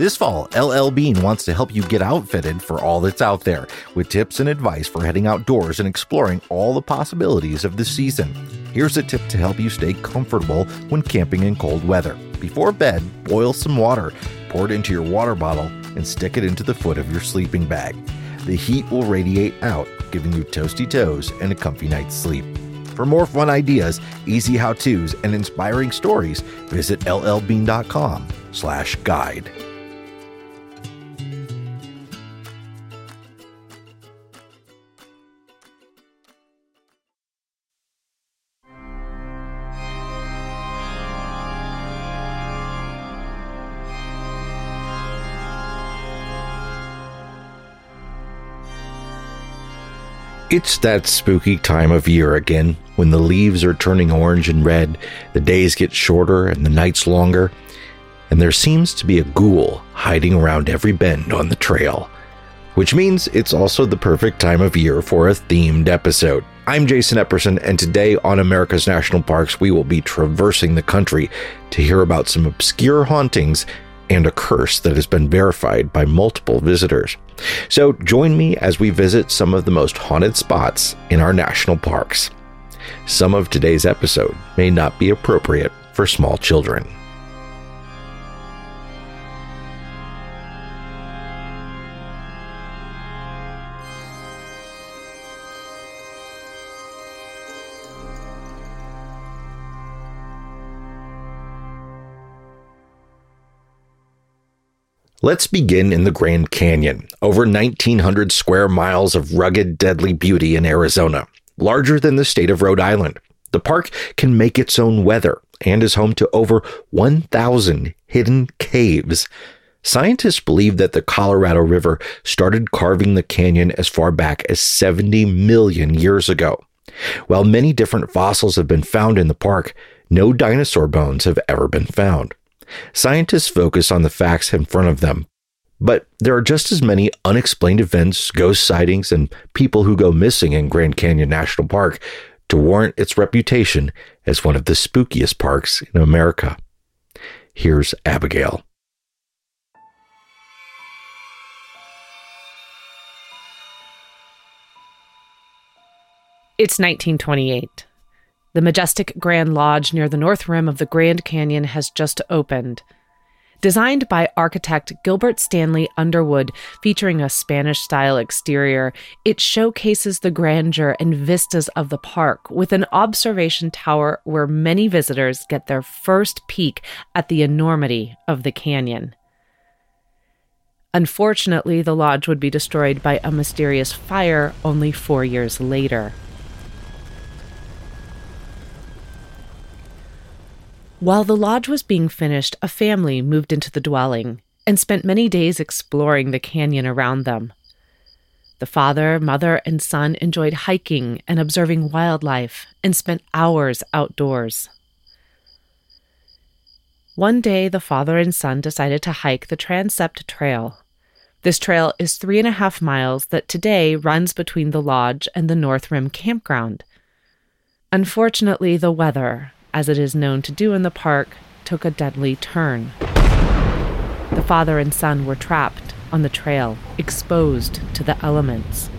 This fall, LL Bean wants to help you get outfitted for all that's out there with tips and advice for heading outdoors and exploring all the possibilities of the season. Here's a tip to help you stay comfortable when camping in cold weather. Before bed, boil some water, pour it into your water bottle, and stick it into the foot of your sleeping bag. The heat will radiate out, giving you toasty toes and a comfy night's sleep. For more fun ideas, easy how-tos, and inspiring stories, visit llbean.com slash guide. It's that spooky time of year again when the leaves are turning orange and red, the days get shorter and the nights longer, and there seems to be a ghoul hiding around every bend on the trail. Which means it's also the perfect time of year for a themed episode. I'm Jason Epperson, and today on America's National Parks, we will be traversing the country to hear about some obscure hauntings and a curse that has been verified by multiple visitors. So join me as we visit some of the most haunted spots in our national parks. Some of today's episode may not be appropriate for small children. Let's begin in the Grand Canyon, over 1,900 square miles of rugged, deadly beauty in Arizona, larger than the state of Rhode Island. The park can make its own weather and is home to over 1,000 hidden caves. Scientists believe that the Colorado River started carving the canyon as far back as 70 million years ago. While many different fossils have been found in the park, no dinosaur bones have ever been found. Scientists focus on the facts in front of them, but there are just as many unexplained events, ghost sightings, and people who go missing in Grand Canyon National Park to warrant its reputation as one of the spookiest parks in America. Here's Abigail. It's 1928. The majestic Grand Lodge near the north rim of the Grand Canyon has just opened. Designed by architect Gilbert Stanley Underwood, featuring a Spanish style exterior, it showcases the grandeur and vistas of the park with an observation tower where many visitors get their first peek at the enormity of the canyon. Unfortunately, the lodge would be destroyed by a mysterious fire only four years later. While the lodge was being finished, a family moved into the dwelling and spent many days exploring the canyon around them. The father, mother, and son enjoyed hiking and observing wildlife and spent hours outdoors. One day, the father and son decided to hike the Transept Trail. This trail is three and a half miles that today runs between the lodge and the North Rim campground. Unfortunately, the weather, as it is known to do in the park, took a deadly turn. The father and son were trapped on the trail, exposed to the elements.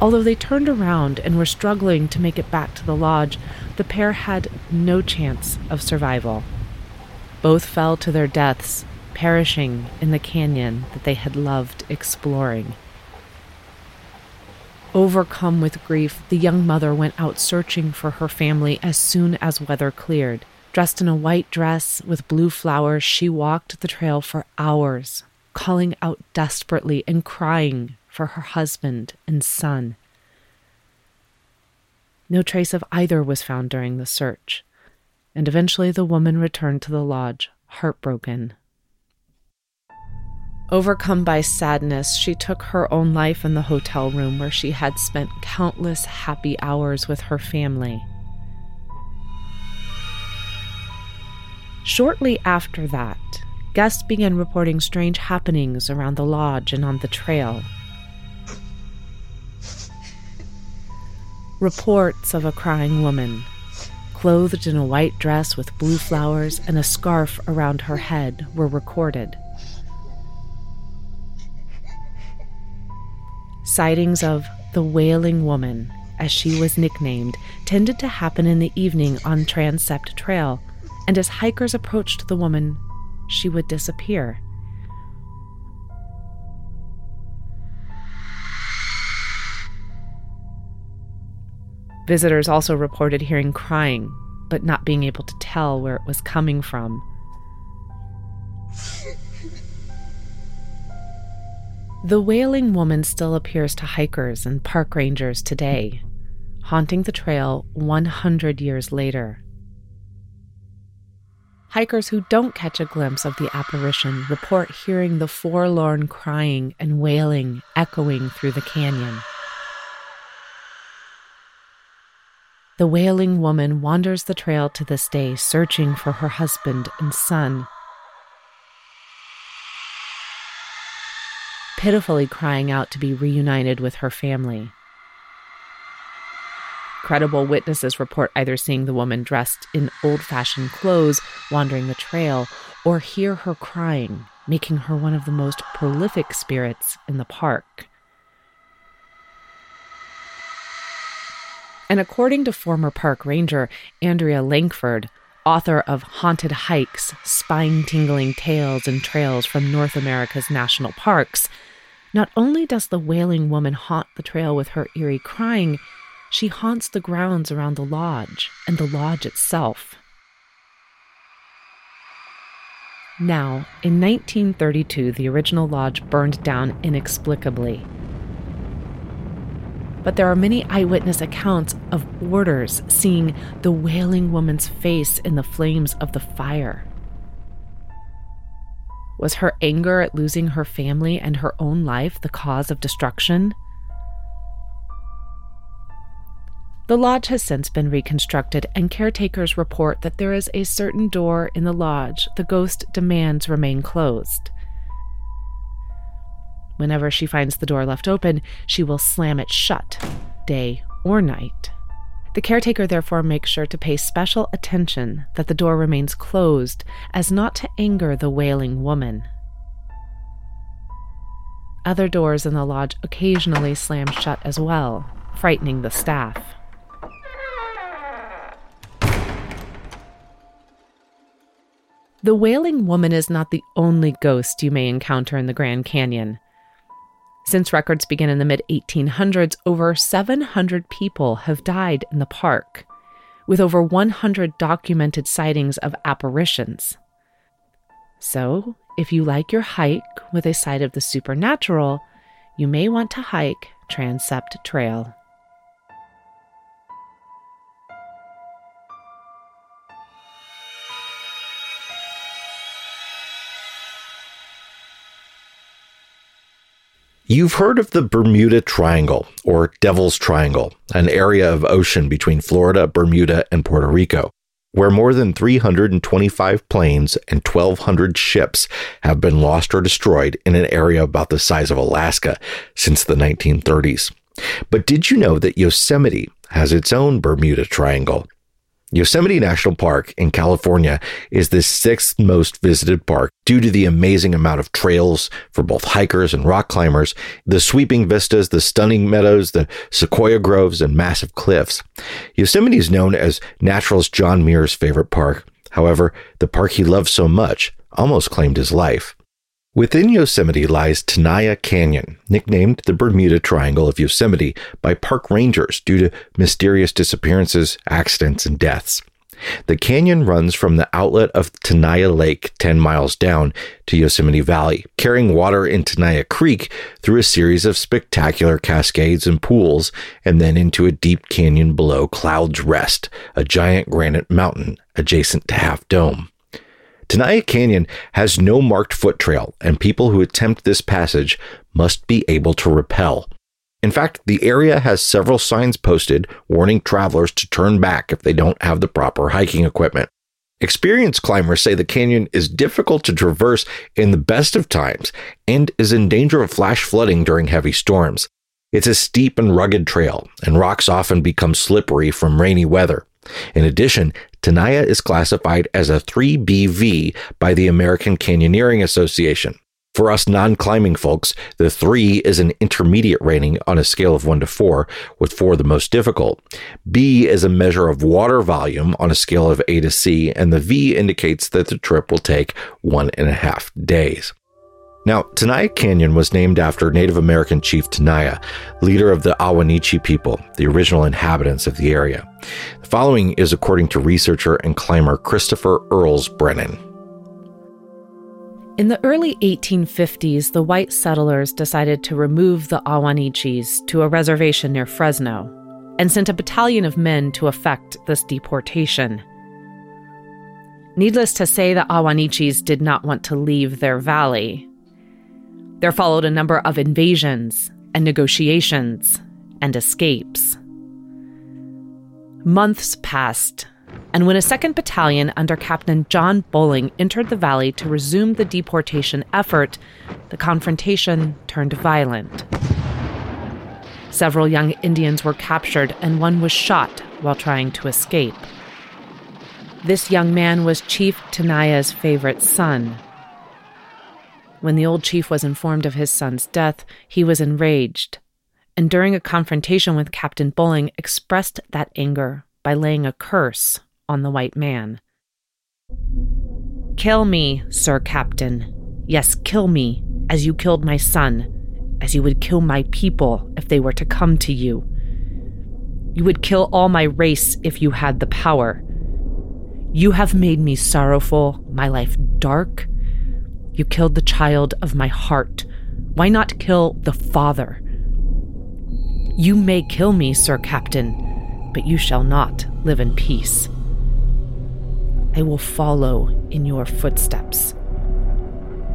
Although they turned around and were struggling to make it back to the lodge, the pair had no chance of survival. Both fell to their deaths, perishing in the canyon that they had loved exploring. Overcome with grief, the young mother went out searching for her family as soon as weather cleared. Dressed in a white dress with blue flowers, she walked the trail for hours, calling out desperately and crying for her husband and son. No trace of either was found during the search, and eventually the woman returned to the lodge, heartbroken Overcome by sadness, she took her own life in the hotel room where she had spent countless happy hours with her family. Shortly after that, guests began reporting strange happenings around the lodge and on the trail. Reports of a crying woman, clothed in a white dress with blue flowers and a scarf around her head, were recorded. Sightings of the Wailing Woman, as she was nicknamed, tended to happen in the evening on Transept Trail, and as hikers approached the woman, she would disappear. Visitors also reported hearing crying, but not being able to tell where it was coming from. The Wailing Woman still appears to hikers and park rangers today, haunting the trail 100 years later. Hikers who don't catch a glimpse of the apparition report hearing the forlorn crying and wailing echoing through the canyon. The wailing woman wanders the trail to this day, searching for her husband and son. Pitifully crying out to be reunited with her family. Credible witnesses report either seeing the woman dressed in old fashioned clothes wandering the trail or hear her crying, making her one of the most prolific spirits in the park. And according to former park ranger Andrea Lankford, author of Haunted Hikes, Spine Tingling Tales and Trails from North America's National Parks, not only does the wailing woman haunt the trail with her eerie crying, she haunts the grounds around the lodge and the lodge itself. Now, in 1932, the original lodge burned down inexplicably but there are many eyewitness accounts of boarders seeing the wailing woman's face in the flames of the fire. Was her anger at losing her family and her own life the cause of destruction? The lodge has since been reconstructed, and caretakers report that there is a certain door in the lodge the ghost demands remain closed. Whenever she finds the door left open, she will slam it shut, day or night. The caretaker therefore makes sure to pay special attention that the door remains closed as not to anger the wailing woman. Other doors in the lodge occasionally slam shut as well, frightening the staff. The Wailing Woman is not the only ghost you may encounter in the Grand Canyon. Since records begin in the mid 1800s, over 700 people have died in the park, with over 100 documented sightings of apparitions. So, if you like your hike with a side of the supernatural, you may want to hike Transept Trail. You've heard of the Bermuda Triangle, or Devil's Triangle, an area of ocean between Florida, Bermuda, and Puerto Rico, where more than 325 planes and 1,200 ships have been lost or destroyed in an area about the size of Alaska since the 1930s. But did you know that Yosemite has its own Bermuda Triangle? Yosemite National Park in California is the sixth most visited park due to the amazing amount of trails for both hikers and rock climbers, the sweeping vistas, the stunning meadows, the sequoia groves, and massive cliffs. Yosemite is known as naturalist John Muir's favorite park. However, the park he loved so much almost claimed his life. Within Yosemite lies Tenaya Canyon, nicknamed the Bermuda Triangle of Yosemite by park rangers due to mysterious disappearances, accidents, and deaths. The canyon runs from the outlet of Tenaya Lake 10 miles down to Yosemite Valley, carrying water in Tenaya Creek through a series of spectacular cascades and pools, and then into a deep canyon below Cloud's Rest, a giant granite mountain adjacent to Half Dome. Tenaya Canyon has no marked foot trail, and people who attempt this passage must be able to rappel. In fact, the area has several signs posted warning travelers to turn back if they don't have the proper hiking equipment. Experienced climbers say the canyon is difficult to traverse in the best of times and is in danger of flash flooding during heavy storms. It's a steep and rugged trail, and rocks often become slippery from rainy weather. In addition, Tenaya is classified as a 3BV by the American Canyoneering Association. For us non climbing folks, the 3 is an intermediate rating on a scale of 1 to 4, with 4 the most difficult. B is a measure of water volume on a scale of A to C, and the V indicates that the trip will take one and a half days. Now, Tenaya Canyon was named after Native American chief Tenaya, leader of the Ah-Wah-Neechi people, the original inhabitants of the area. The following is according to researcher and climber Christopher Earls Brennen. In the early 1850s, the white settlers decided to remove the Ah-Wah-Neechis to a reservation near Fresno and sent a battalion of men to effect this deportation. Needless to say, the Ah-Wah-Neechis did not want to leave their valley. There followed a number of invasions and negotiations and escapes. Months passed, and when a second battalion under Captain John Boling entered the valley to resume the deportation effort, the confrontation turned violent. Several young Indians were captured, and one was shot while trying to escape. This young man was Chief Tenaya's favorite son, when the old chief was informed of his son's death, he was enraged, and during a confrontation with Captain Boling, expressed that anger by laying a curse on the white man. Kill me, Sir Captain. Yes, kill me, as you killed my son, as you would kill my people if they were to come to you. You would kill all my race if you had the power. You have made me sorrowful, my life dark, you killed the child of my heart. Why not kill the father? You may kill me, Sir Captain, but you shall not live in peace. I will follow in your footsteps.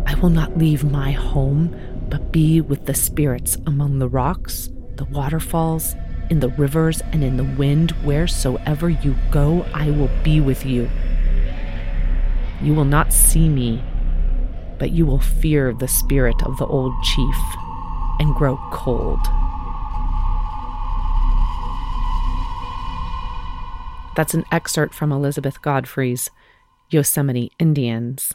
I will not leave my home, but be with the spirits among the rocks, the waterfalls, in the rivers, and in the wind. Wheresoever you go, I will be with you. You will not see me but you will fear the spirit of the old chief and grow cold. That's an excerpt from Elizabeth Godfrey's Yosemite Indians.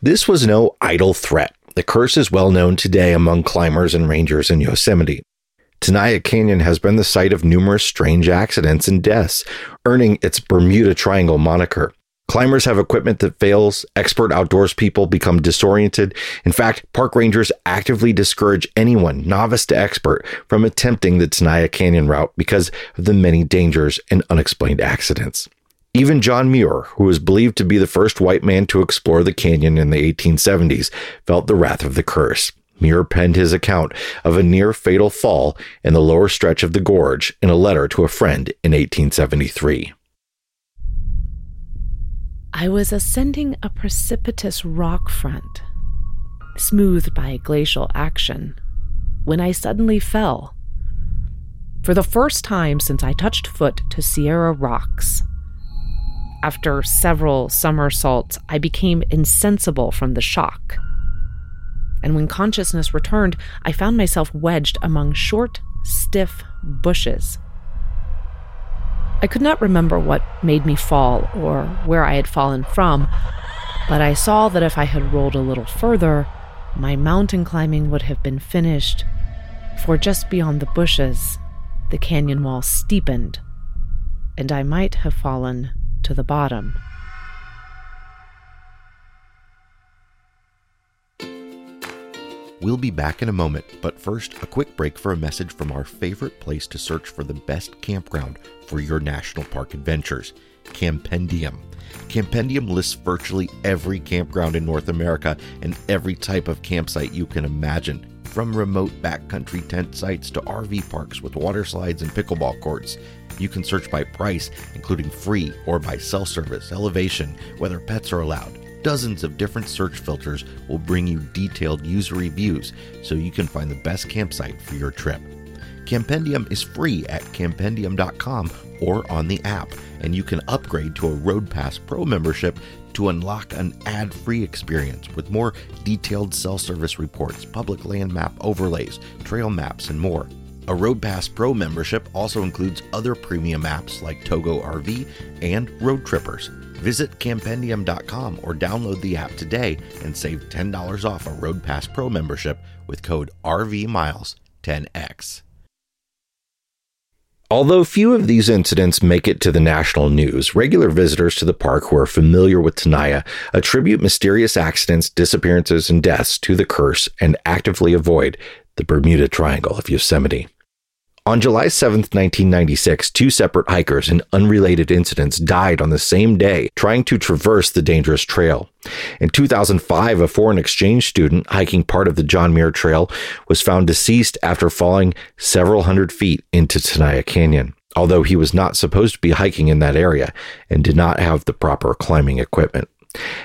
This was no idle threat. The curse is well known today among climbers and rangers in Yosemite. Tenaya Canyon has been the site of numerous strange accidents and deaths, earning its Bermuda Triangle moniker. Climbers have equipment that fails. Expert outdoors people become disoriented. In fact, park rangers actively discourage anyone, novice to expert, from attempting the Tenaya Canyon route because of the many dangers and unexplained accidents. Even John Muir, who was believed to be the first white man to explore the canyon in the 1870s, felt the wrath of the curse. Muir penned his account of a near fatal fall in the lower stretch of the gorge in a letter to a friend in 1873. I was ascending a precipitous rock front, smoothed by glacial action, when I suddenly fell. For the first time since I touched foot to Sierra rocks. After several somersaults, I became insensible from the shock. And when consciousness returned, I found myself wedged among short, stiff bushes I could not remember what made me fall or where I had fallen from, but I saw that if I had rolled a little further, my mountain climbing would have been finished, for just beyond the bushes, the canyon wall steepened, and I might have fallen to the bottom. We'll be back in a moment, but first, a quick break for a message from our favorite place to search for the best campground for your national park adventures Campendium. Campendium lists virtually every campground in North America and every type of campsite you can imagine, from remote backcountry tent sites to RV parks with water slides and pickleball courts. You can search by price, including free or by self service, elevation, whether pets are allowed Dozens of different search filters will bring you detailed user reviews so you can find the best campsite for your trip. Campendium is free at campendium.com or on the app, and you can upgrade to a Road Pass Pro membership to unlock an ad free experience with more detailed cell service reports, public land map overlays, trail maps, and more. A Road Pass Pro membership also includes other premium apps like Togo RV and Roadtrippers. Visit campendium.com or download the app today and save $10 off a Road Pass Pro membership with code RVMiles10X. Although few of these incidents make it to the national news, regular visitors to the park who are familiar with Tenaya attribute mysterious accidents, disappearances, and deaths to the curse and actively avoid the Bermuda Triangle of Yosemite. On July 7, 1996, two separate hikers in unrelated incidents died on the same day trying to traverse the dangerous trail. In 2005, a foreign exchange student hiking part of the John Muir Trail was found deceased after falling several hundred feet into Tenaya Canyon, although he was not supposed to be hiking in that area and did not have the proper climbing equipment.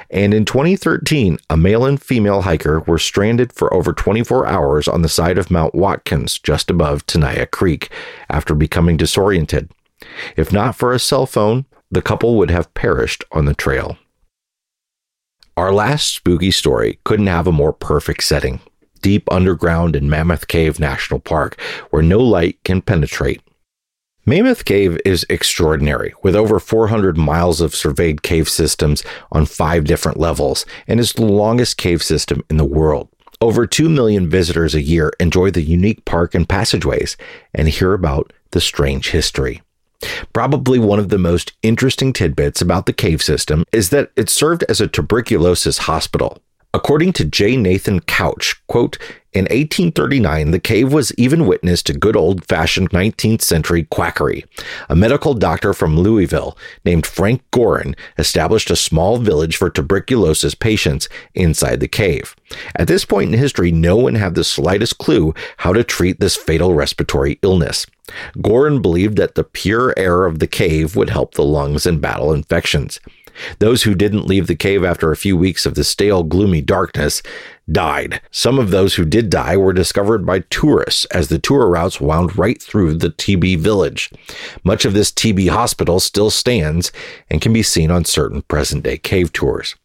And in 2013, a male and female hiker were stranded for over 24 hours on the side of Mount Watkins, just above Tenaya Creek, after becoming disoriented. If not for a cell phone, the couple would have perished on the trail. Our last spooky story couldn't have a more perfect setting deep underground in Mammoth Cave National Park, where no light can penetrate. Mammoth Cave is extraordinary, with over 400 miles of surveyed cave systems on five different levels, and is the longest cave system in the world. Over 2 million visitors a year enjoy the unique park and passageways and hear about the strange history. Probably one of the most interesting tidbits about the cave system is that it served as a tuberculosis hospital. According to J. Nathan Couch, quote, in 1839, the cave was even witness to good old fashioned 19th century quackery. A medical doctor from Louisville named Frank Gorin established a small village for tuberculosis patients inside the cave. At this point in history, no one had the slightest clue how to treat this fatal respiratory illness. Gorin believed that the pure air of the cave would help the lungs and battle infections. Those who didn't leave the cave after a few weeks of the stale, gloomy darkness died. Some of those who did die were discovered by tourists as the tour routes wound right through the TB village. Much of this TB hospital still stands and can be seen on certain present day cave tours.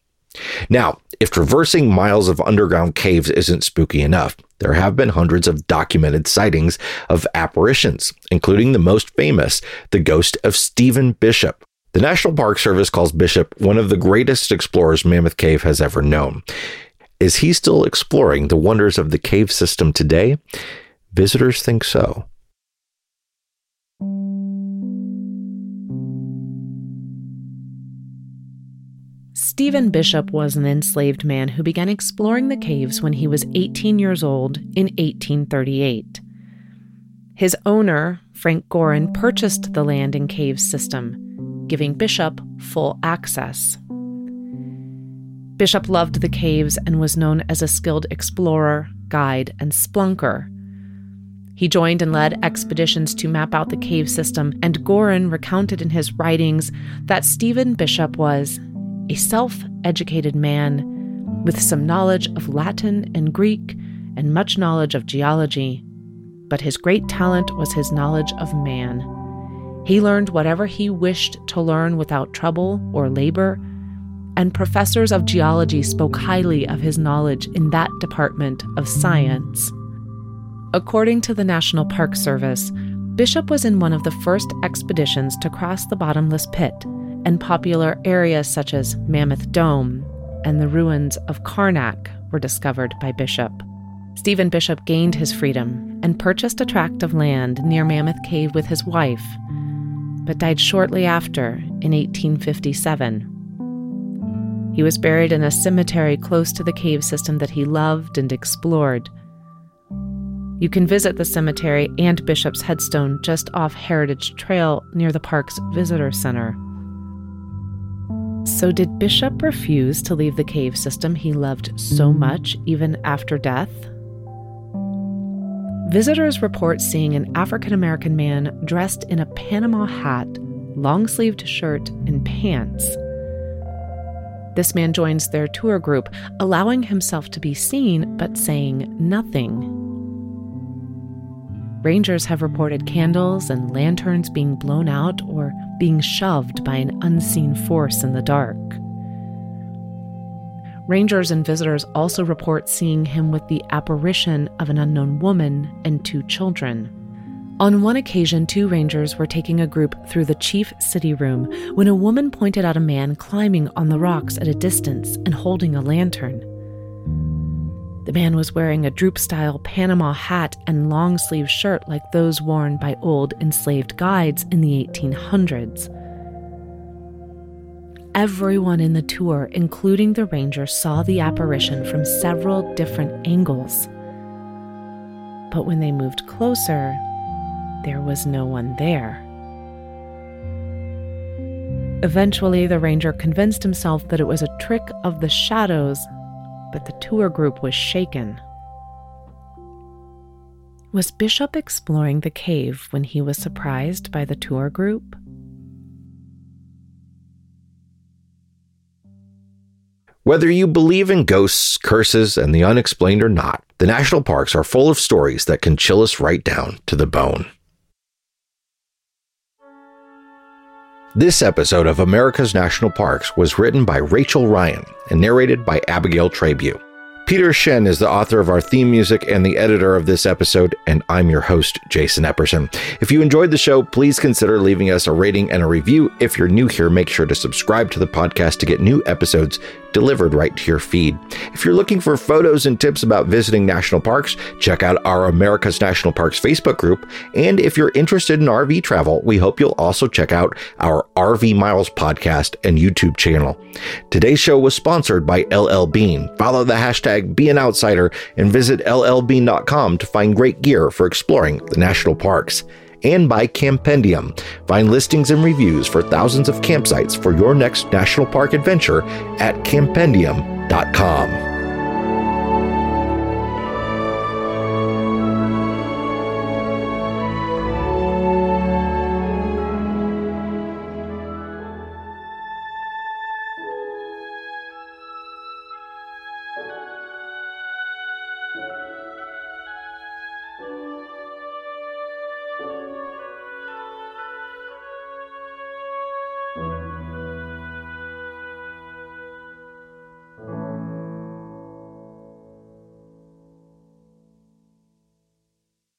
Now, if traversing miles of underground caves isn't spooky enough, there have been hundreds of documented sightings of apparitions, including the most famous, the ghost of Stephen Bishop, the National Park Service calls Bishop one of the greatest explorers Mammoth Cave has ever known. Is he still exploring the wonders of the cave system today? Visitors think so. Stephen Bishop was an enslaved man who began exploring the caves when he was 18 years old in 1838. His owner, Frank Gorin, purchased the land and cave system giving Bishop full access. Bishop loved the caves and was known as a skilled explorer, guide, and spelunker. He joined and led expeditions to map out the cave system, and Gorin recounted in his writings that Stephen Bishop was a self educated man with some knowledge of Latin and Greek and much knowledge of geology, but his great talent was his knowledge of man. He learned whatever he wished to learn without trouble or labor, and professors of geology spoke highly of his knowledge in that department of science. According to the National Park Service, Bishop was in one of the first expeditions to cross the bottomless pit, and popular areas such as Mammoth Dome and the ruins of Karnak were discovered by Bishop. Stephen Bishop gained his freedom and purchased a tract of land near Mammoth Cave with his wife, but died shortly after in 1857. He was buried in a cemetery close to the cave system that he loved and explored. You can visit the cemetery and Bishop's headstone just off Heritage Trail near the park's visitor center. So, did Bishop refuse to leave the cave system he loved so much even after death? Visitors report seeing an African American man dressed in a Panama hat, long sleeved shirt, and pants. This man joins their tour group, allowing himself to be seen but saying nothing. Rangers have reported candles and lanterns being blown out or being shoved by an unseen force in the dark. Rangers and visitors also report seeing him with the apparition of an unknown woman and two children. On one occasion, two rangers were taking a group through the chief city room when a woman pointed out a man climbing on the rocks at a distance and holding a lantern. The man was wearing a droop style Panama hat and long sleeve shirt like those worn by old enslaved guides in the 1800s. Everyone in the tour, including the ranger, saw the apparition from several different angles. But when they moved closer, there was no one there. Eventually, the ranger convinced himself that it was a trick of the shadows, but the tour group was shaken. Was Bishop exploring the cave when he was surprised by the tour group? Whether you believe in ghosts, curses, and the unexplained or not, the national parks are full of stories that can chill us right down to the bone. This episode of America's National Parks was written by Rachel Ryan and narrated by Abigail Trabue. Peter Shen is the author of our theme music and the editor of this episode, and I'm your host, Jason Epperson. If you enjoyed the show, please consider leaving us a rating and a review. If you're new here, make sure to subscribe to the podcast to get new episodes delivered right to your feed. If you're looking for photos and tips about visiting national parks, check out our America's National Parks Facebook group. And if you're interested in RV travel, we hope you'll also check out our RV Miles podcast and YouTube channel. Today's show was sponsored by LL Bean. Follow the hashtag Be an Outsider and visit llbean.com to find great gear for exploring the national parks and by Campendium. Find listings and reviews for thousands of campsites for your next national park adventure at campendium.com.